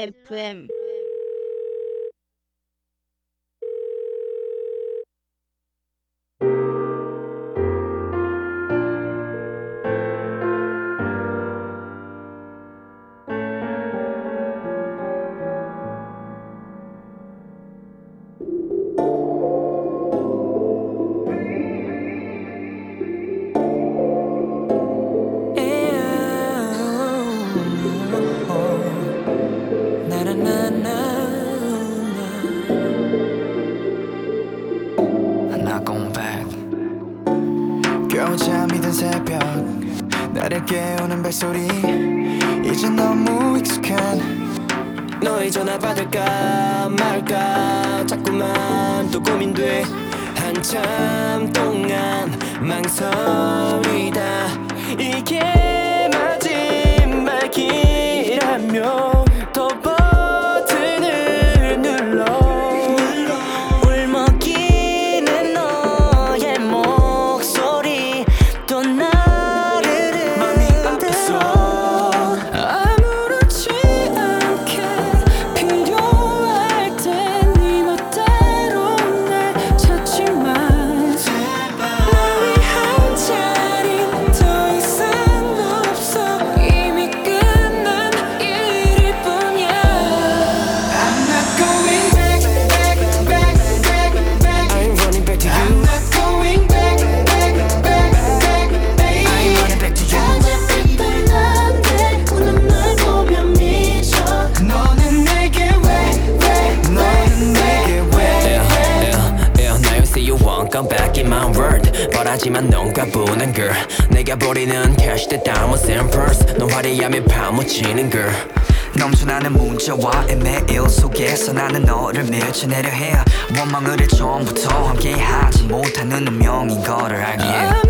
employed 하지만 넌 가뿐한 girl. 내가 버리는 cash 대 diamonds and pearls. 너 화려함에 파묻히는 girl. 넘쳐나는 문자와 이메일 속에서 나는 너를 밀쳐내려 해 원망을 해 처음부터 함께하지 못하는 운명인 거를 알기에.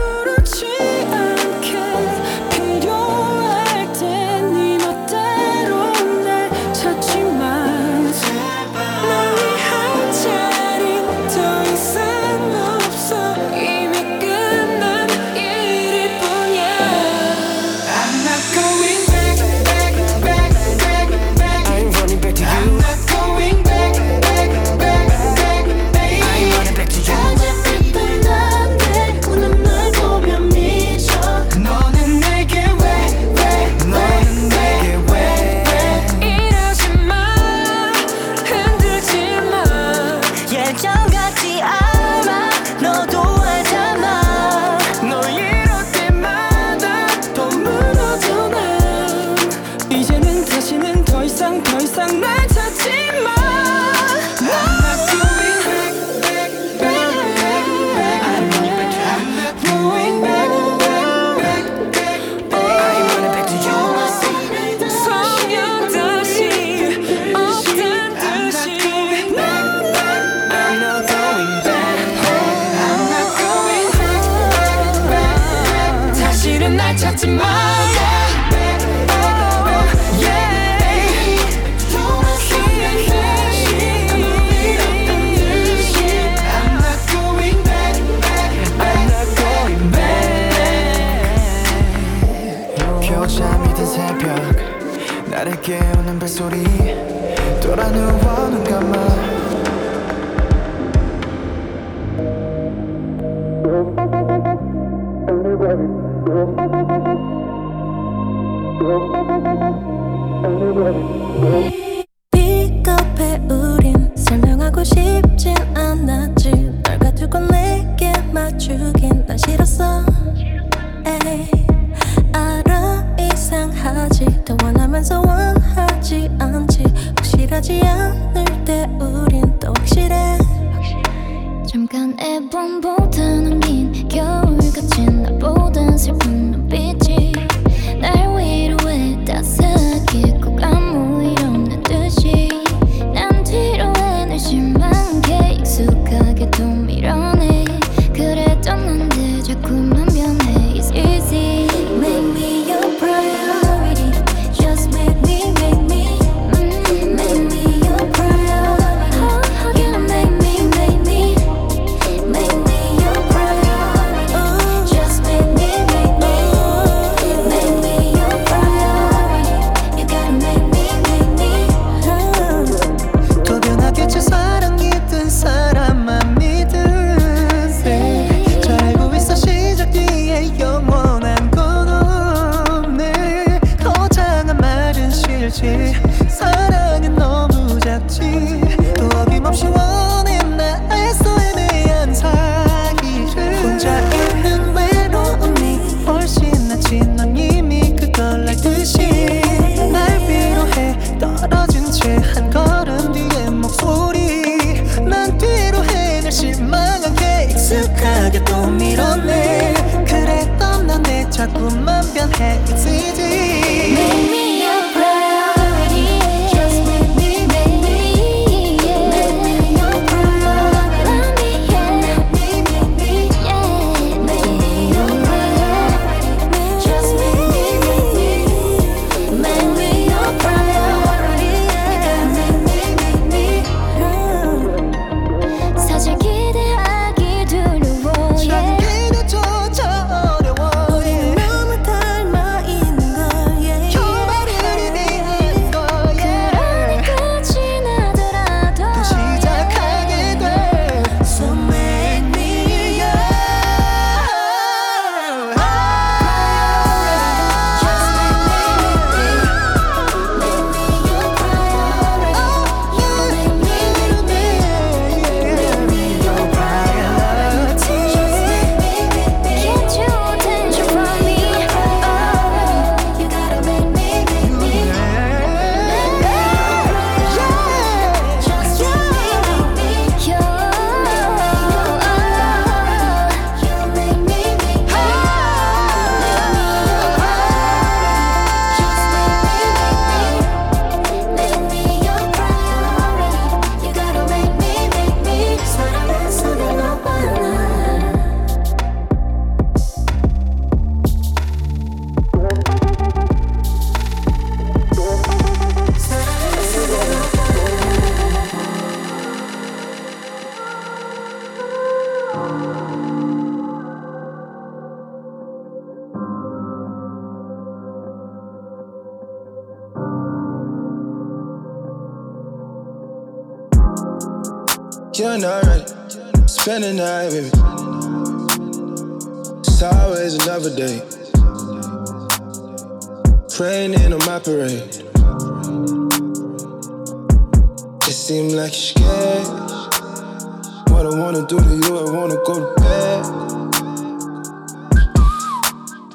I wanna do to you, I wanna go to bed.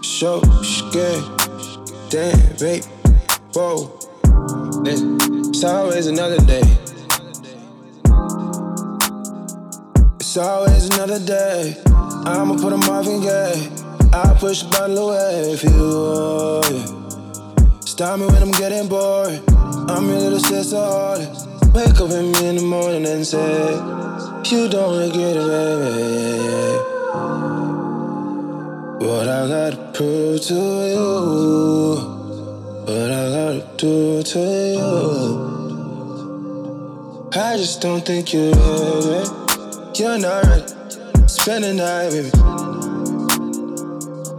So scared. Damn, babe. Whoa. It's always another day. It's always another day. I'ma put a Marvin Gaye. I'll push the bottle away if you it. Stop me when I'm getting bored. I'm your little sister artist. Wake up with me in the morning and say, You don't regret it, baby. What I gotta prove to you. What I gotta do to you. I just don't think you're ready. You're not ready. Spend the night with me.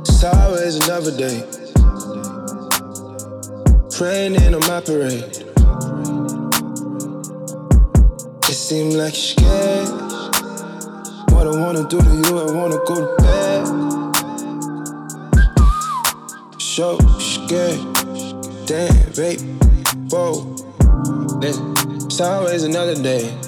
It's always another day. Raining on my parade. It seems like you're scared. What I wanna do to you, I wanna go to bed. So scared. Damn, babe. Whoa. It's always another day.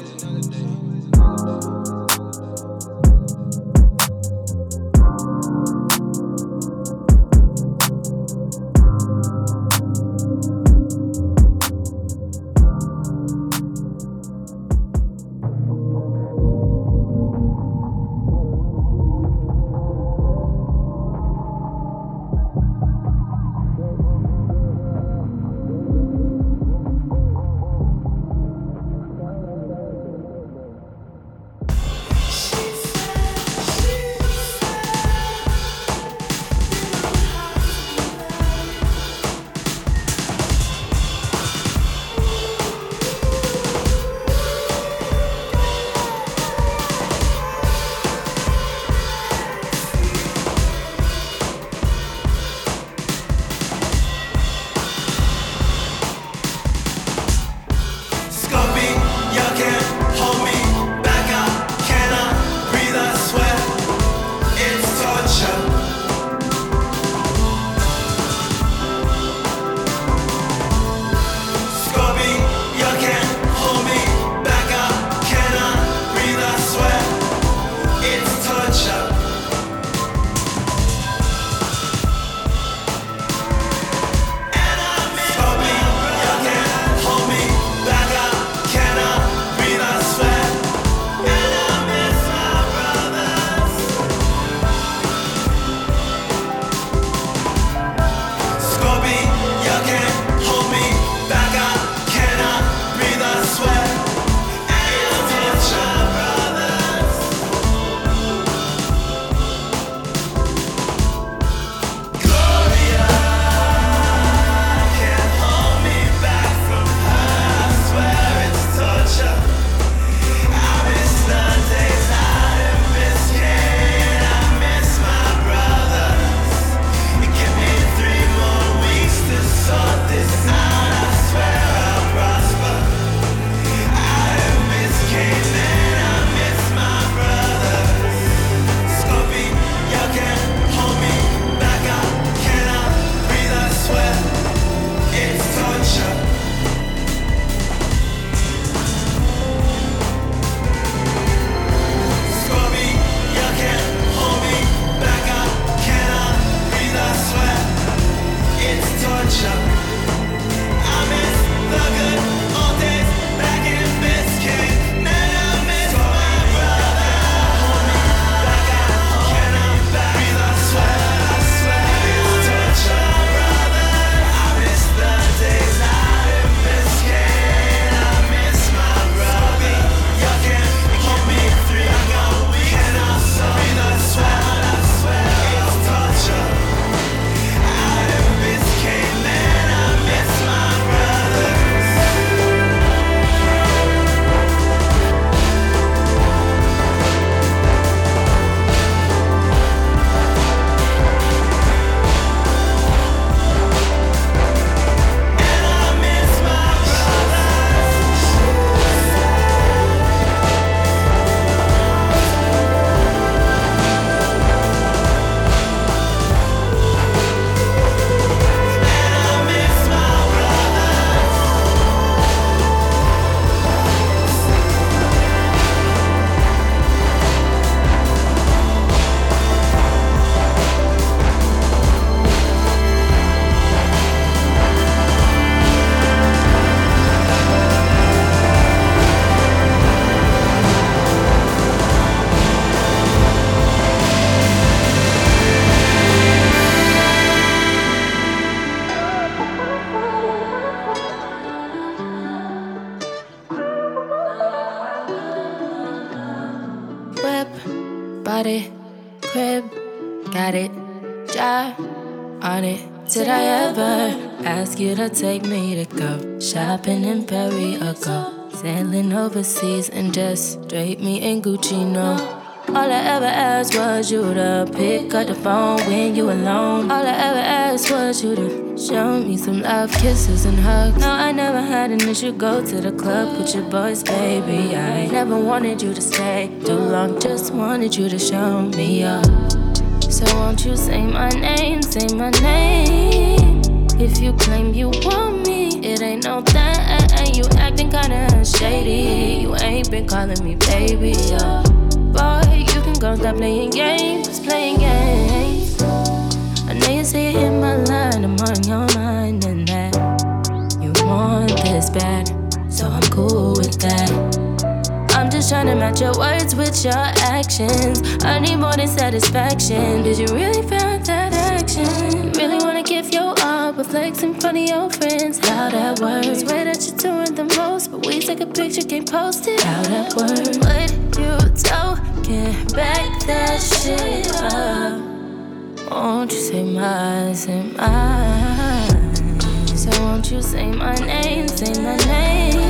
You to take me to go shopping in Paris or go sailing overseas and just drape me in Gucci? No. All I ever asked was you to pick up the phone when you alone. All I ever asked was you to show me some love, kisses, and hugs. No, I never had an issue. Go to the club with your boys, baby. I never wanted you to stay too long, just wanted you to show me up. So won't you say my name, say my name? If you claim you want me, it ain't no thing. You acting kinda shady. You ain't been calling me baby, yeah. Boy, you can go stop playing games, playing games. I know you say it in my line, I'm on your mind, and that you want this bad, so I'm cool with that. I'm just trying to match your words with your actions. I need more than satisfaction. Did you really find that action? Really wanna give your all, but flex in front of your friends. How that works? Swear that you're doing the most, but we take a picture, can't post it. How that works? What you talking? Back that shit up. Won't you say my, say mine? So won't you say my name, say my name?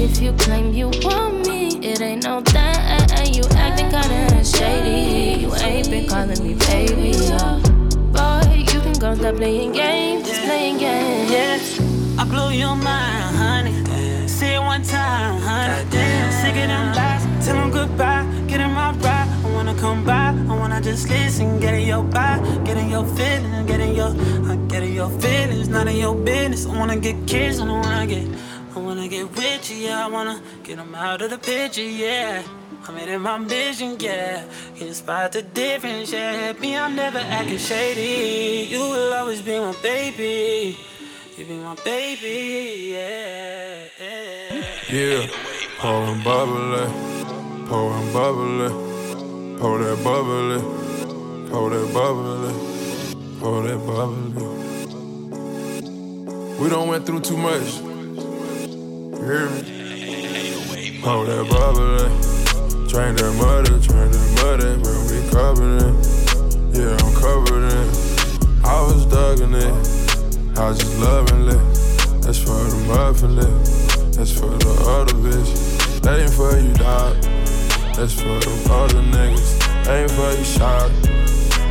If you claim you want me, it ain't no thing. You acting kinda shady. You ain't been calling me baby. Yeah. Boy, you stop playing games, just playing games. Yeah, I blew your mind, honey. Say it one time, honey. Sick of them lies, tell them goodbye. Get in my ride, I wanna come by. I wanna just listen, get in your body, get in your feelings, get in your, uh, get in your feelings, not in your business. I wanna get kissed, I wanna get. I wanna get with you, yeah. I wanna get them out of the picture, yeah. I made it my mission, yeah. Can spot the difference, yeah. Me, I'm never acting shady. You will always be my baby. You be my baby, yeah. yeah. Yeah, pour and bubbly, pour and bubbly, pour that bubbly, pour that bubbly, pour that bubbly. We don't went through too much. You hear me? Pour that bubbly, train that muddy, train that muddy, when we covered it. Yeah, I'm covered in. I was dugging it, I was just loving it. That's for the muffin lip. That's for the other bitch. That ain't for you, dog. That's for the other niggas. That ain't for you, shot.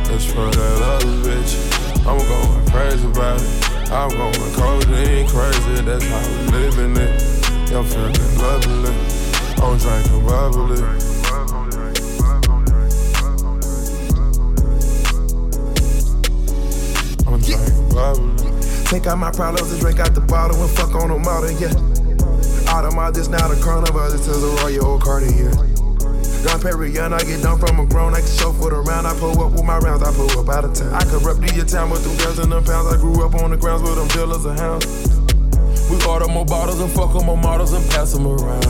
That's for that other bitch. I'm going crazy about it. I'm going codeine crazy. That's how we living it. I'm feeling lovely. I'm drinking bubbly. Take out my problems and drink out the bottle and fuck on the model, yeah. Out of my this now the carnival, this is a Royal Oak Cartier. Don Perry, young, I get done from a grown, I can show for the round. I pull up with my rounds, I pull up out of town. I corrupt the town with them girls and them pounds. I grew up on the grounds with them dealers and hounds. We order more bottles and fuck on more models and pass them around.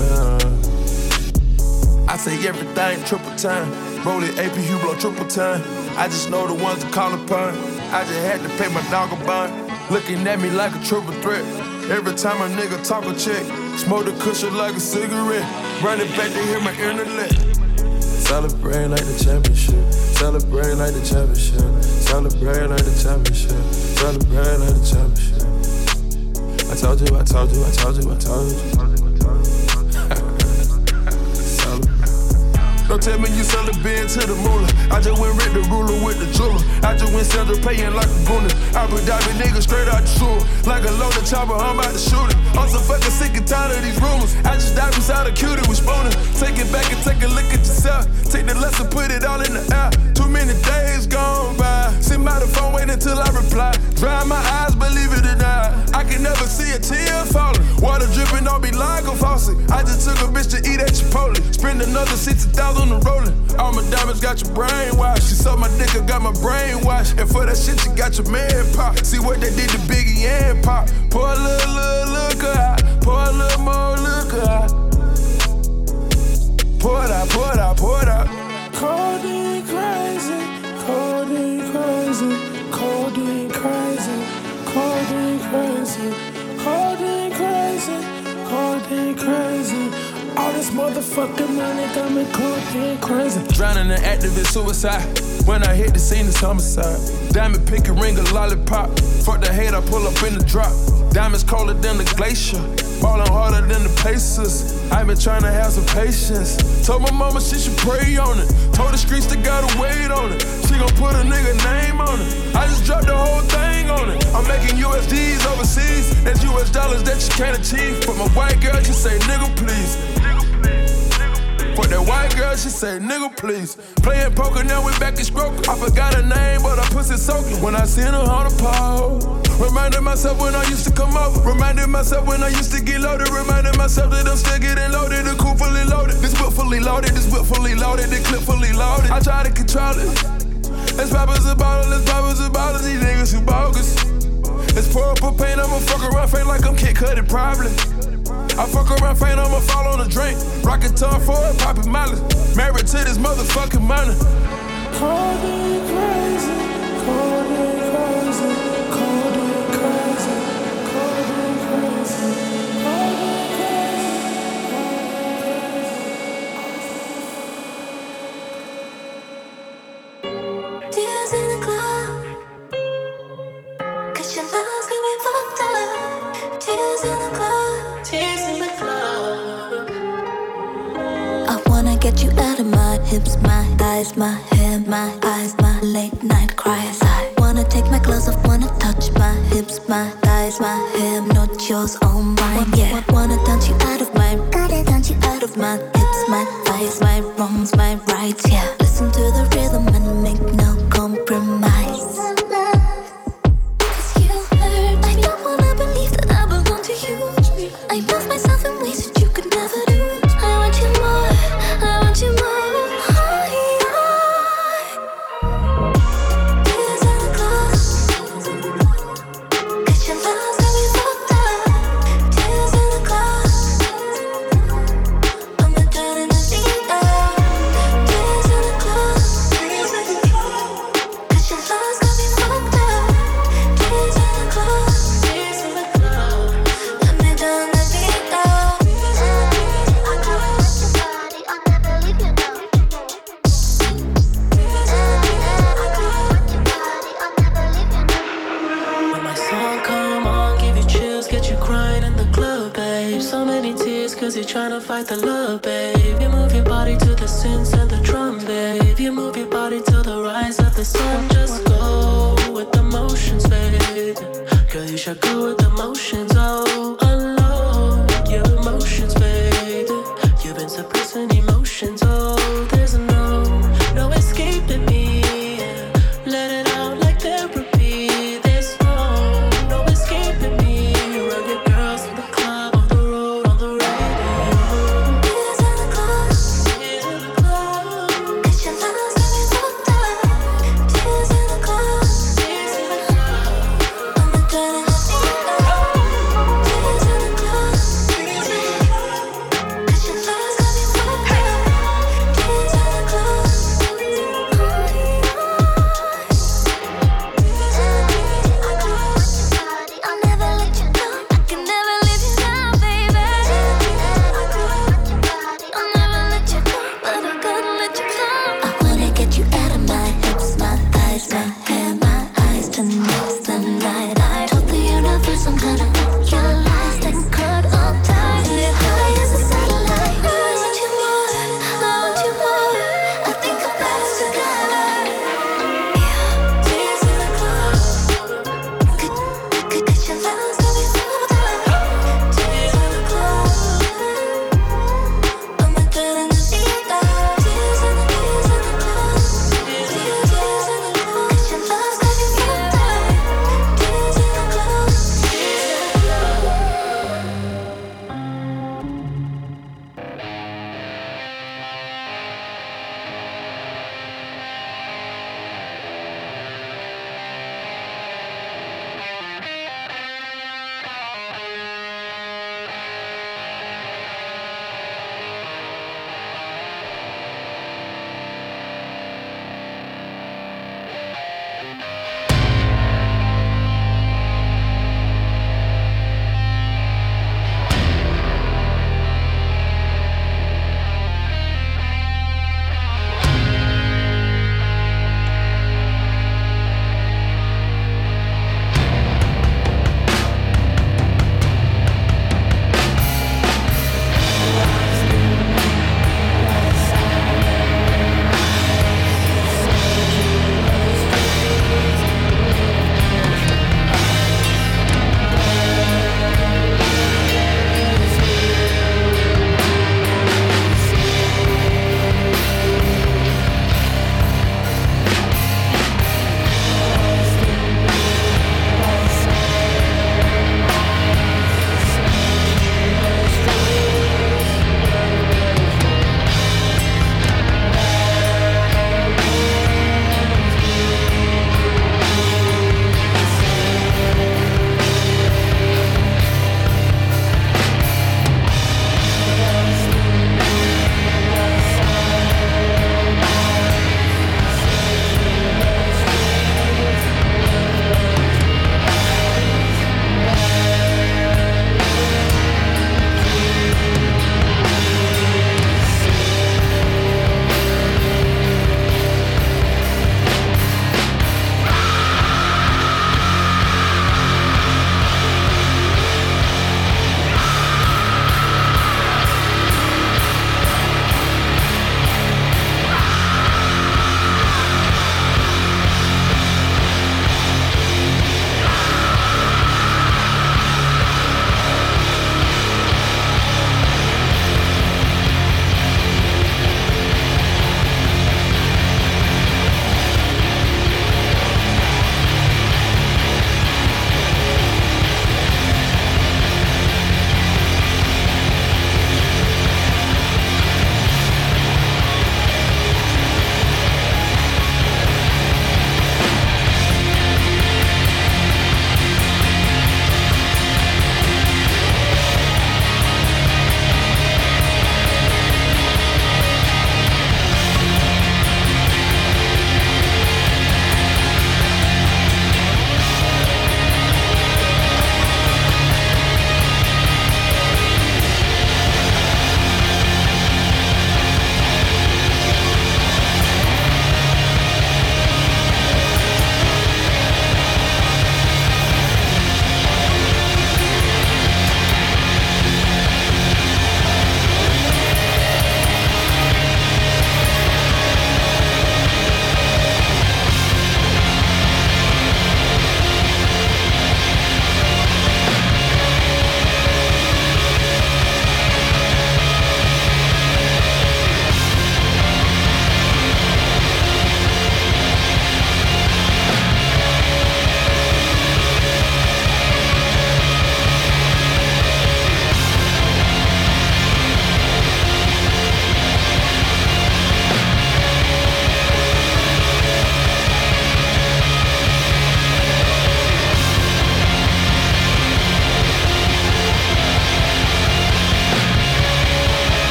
I say everything triple time. Roll it AP blow triple time. I just know the ones to call upon. I just had to pay my dog a bond. Looking at me like a triple threat. Every time a nigga talk a check, smoke the cushion like a cigarette. Run it back to hear my internet. Celebrate like the championship. Celebrate like the championship. Celebrate like the championship. Celebrate like the championship. I told you, I told you, I told you, I told you. Don't tell me you sell a bin to the moolah. I just went rent the ruler with the jeweler. I just went Sandra paying like a gooner. I be diving niggas straight out the sewer. Like a loaded chopper, I'm about to shoot it. I'm so fucking sick and tired of these rumors. I just dive inside a cutie with spooner. Take it back and take a look at yourself. Take the lesson, put it all in the air. Too many days gone by. Sit by the phone, wait until I reply. Dry my eyes, believe it or not. I can never see a tear falling. Water dripping on me like a faucet. I just took a bitch to eat at Chipotle. Spend another 60,000 on the rolling. All my diamonds got your brain washed. She sucked my dick, I got my brain washed. And for that shit, you got your man pop. See what they did to Biggie and Pop. Pour a little, little liquor out. Pour a little more liquor out. Pour it out, pour it out, pour it out. Codeine crazy, codeine crazy, codeine crazy, codeine crazy, codeine crazy, codeine crazy. All this motherfucking money got me cold crazy. Drowning in activist suicide. When I hit the scene, it's homicide. Diamond pick a ring, a lollipop. Fuck the hate, I pull up in the drop. Diamonds colder than the glacier. Ballin' harder than the Pacers. i been trying to have some patience. Told my mama she should pray on it. Told the streets to gotta wait on it. She gon' put a nigga name on it. I just dropped the whole thing on it. I'm making USDs overseas. That's US dollars that you can't achieve. But my white girl just say, nigga, please. For that white girl, she say, nigga, please. Playing poker, now we back in stroke. I forgot her name, but I pussy soaking. When I seen her on the pole. Reminded myself when I used to come over. Reminded myself when I used to get loaded. Reminded myself that I'm still getting loaded. The coupe fully loaded. This whip fully loaded. This whip fully loaded. The clip fully loaded. I try to control it. Let's pop us a bottle. Let's pop us a bottle. These niggas who bogus. Let's pour up a paint. I'ma fuck around, fake like I'm Kid Cudi, probably. I fuck around, faint, I'ma fall on a drink. Rockin' tongue for it, poppin' mileage. Married to this motherfucking money. Call me crazy, call me crazy, call my thighs,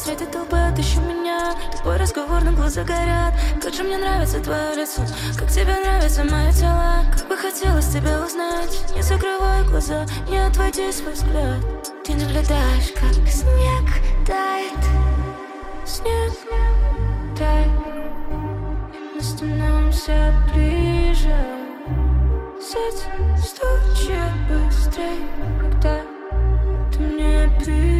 светит толпы, отыщи меня. Твой разговор, на глаза горят. Как же мне нравится твое лицо. Как тебе нравится мое тело Как бы хотелось тебя узнать. Не закрывай глаза, не отводи свой взгляд. Ты наблюдаешь, как снег тает. Снег тает. Мы становимся ближе. Сердце стучит быстрее Когда ты мне пишешь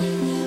你。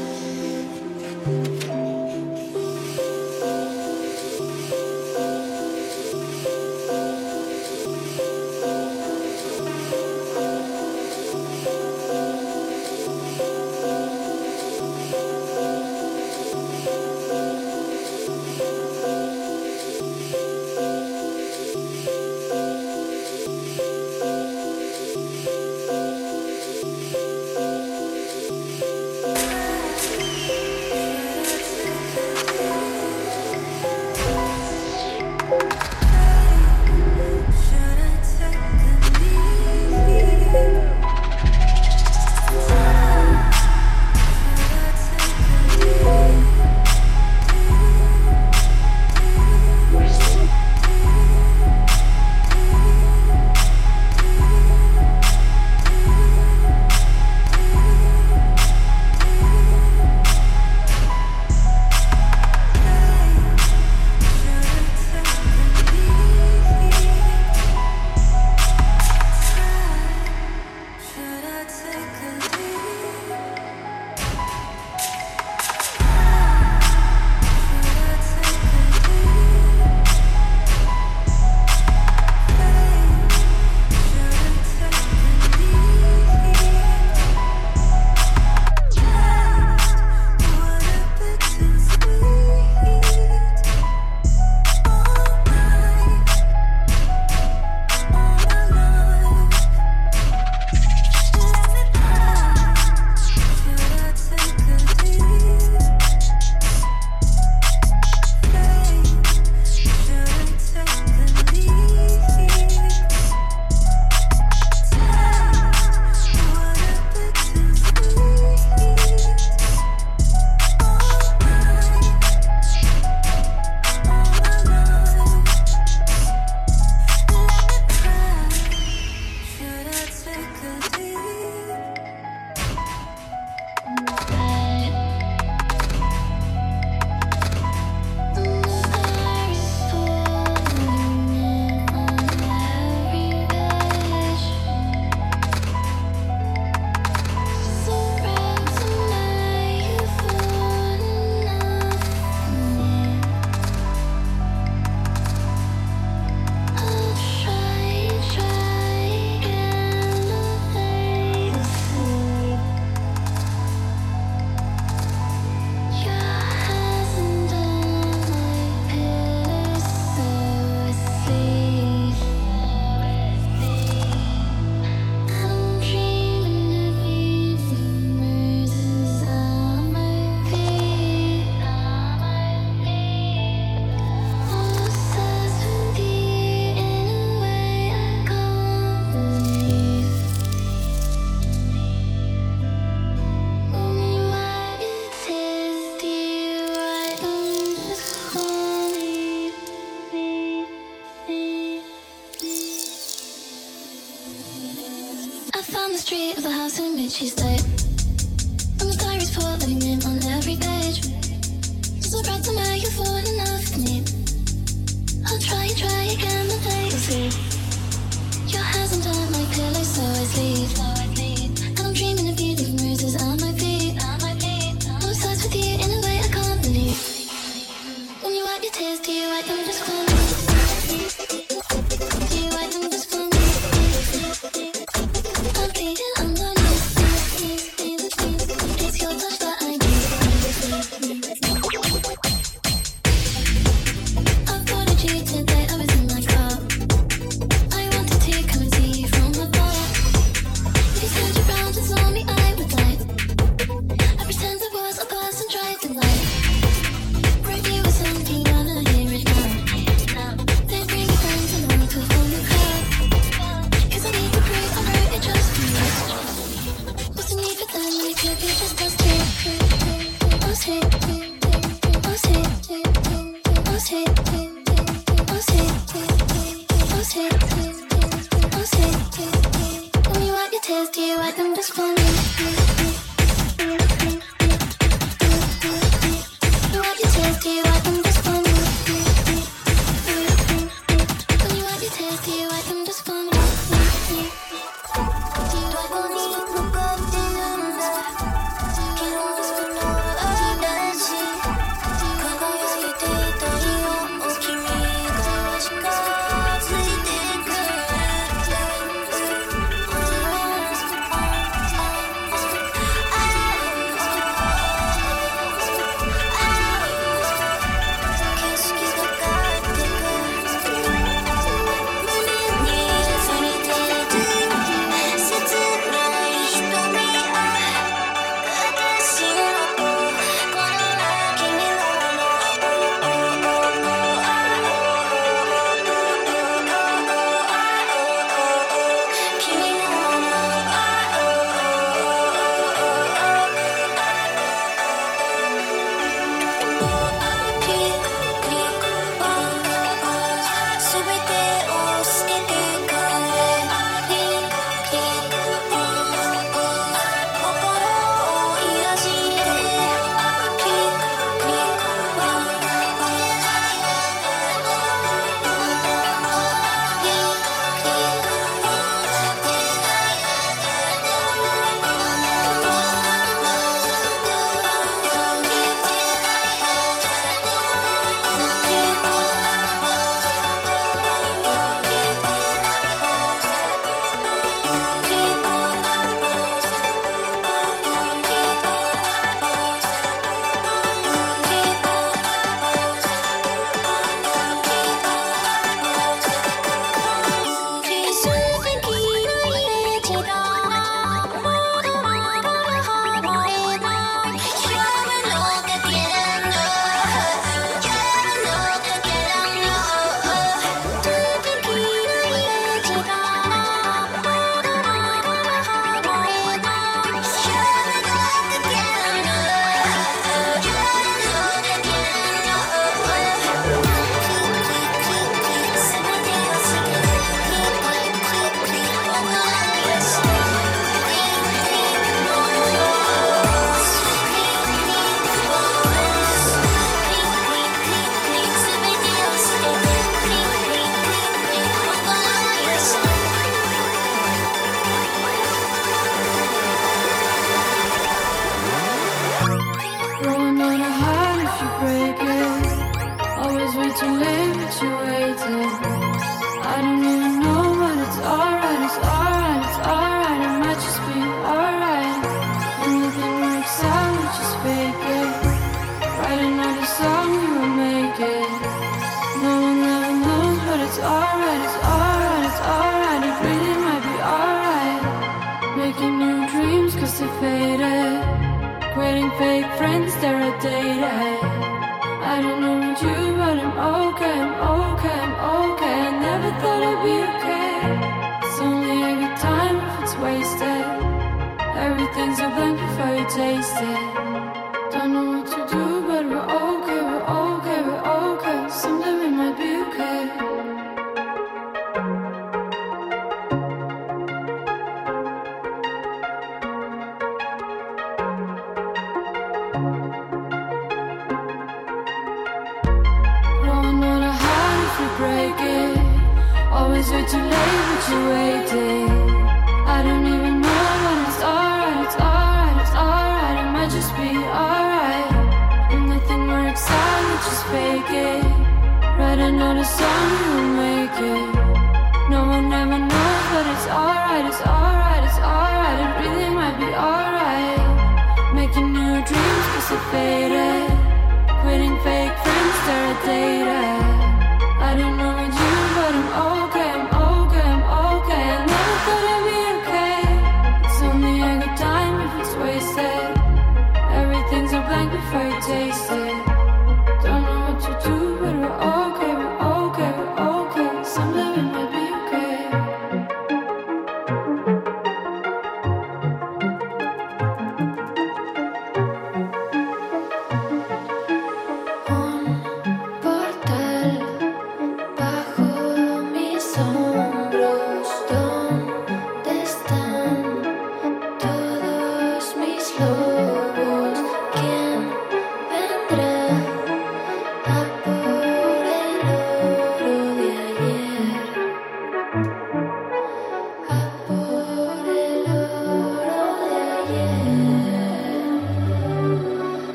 Taste it.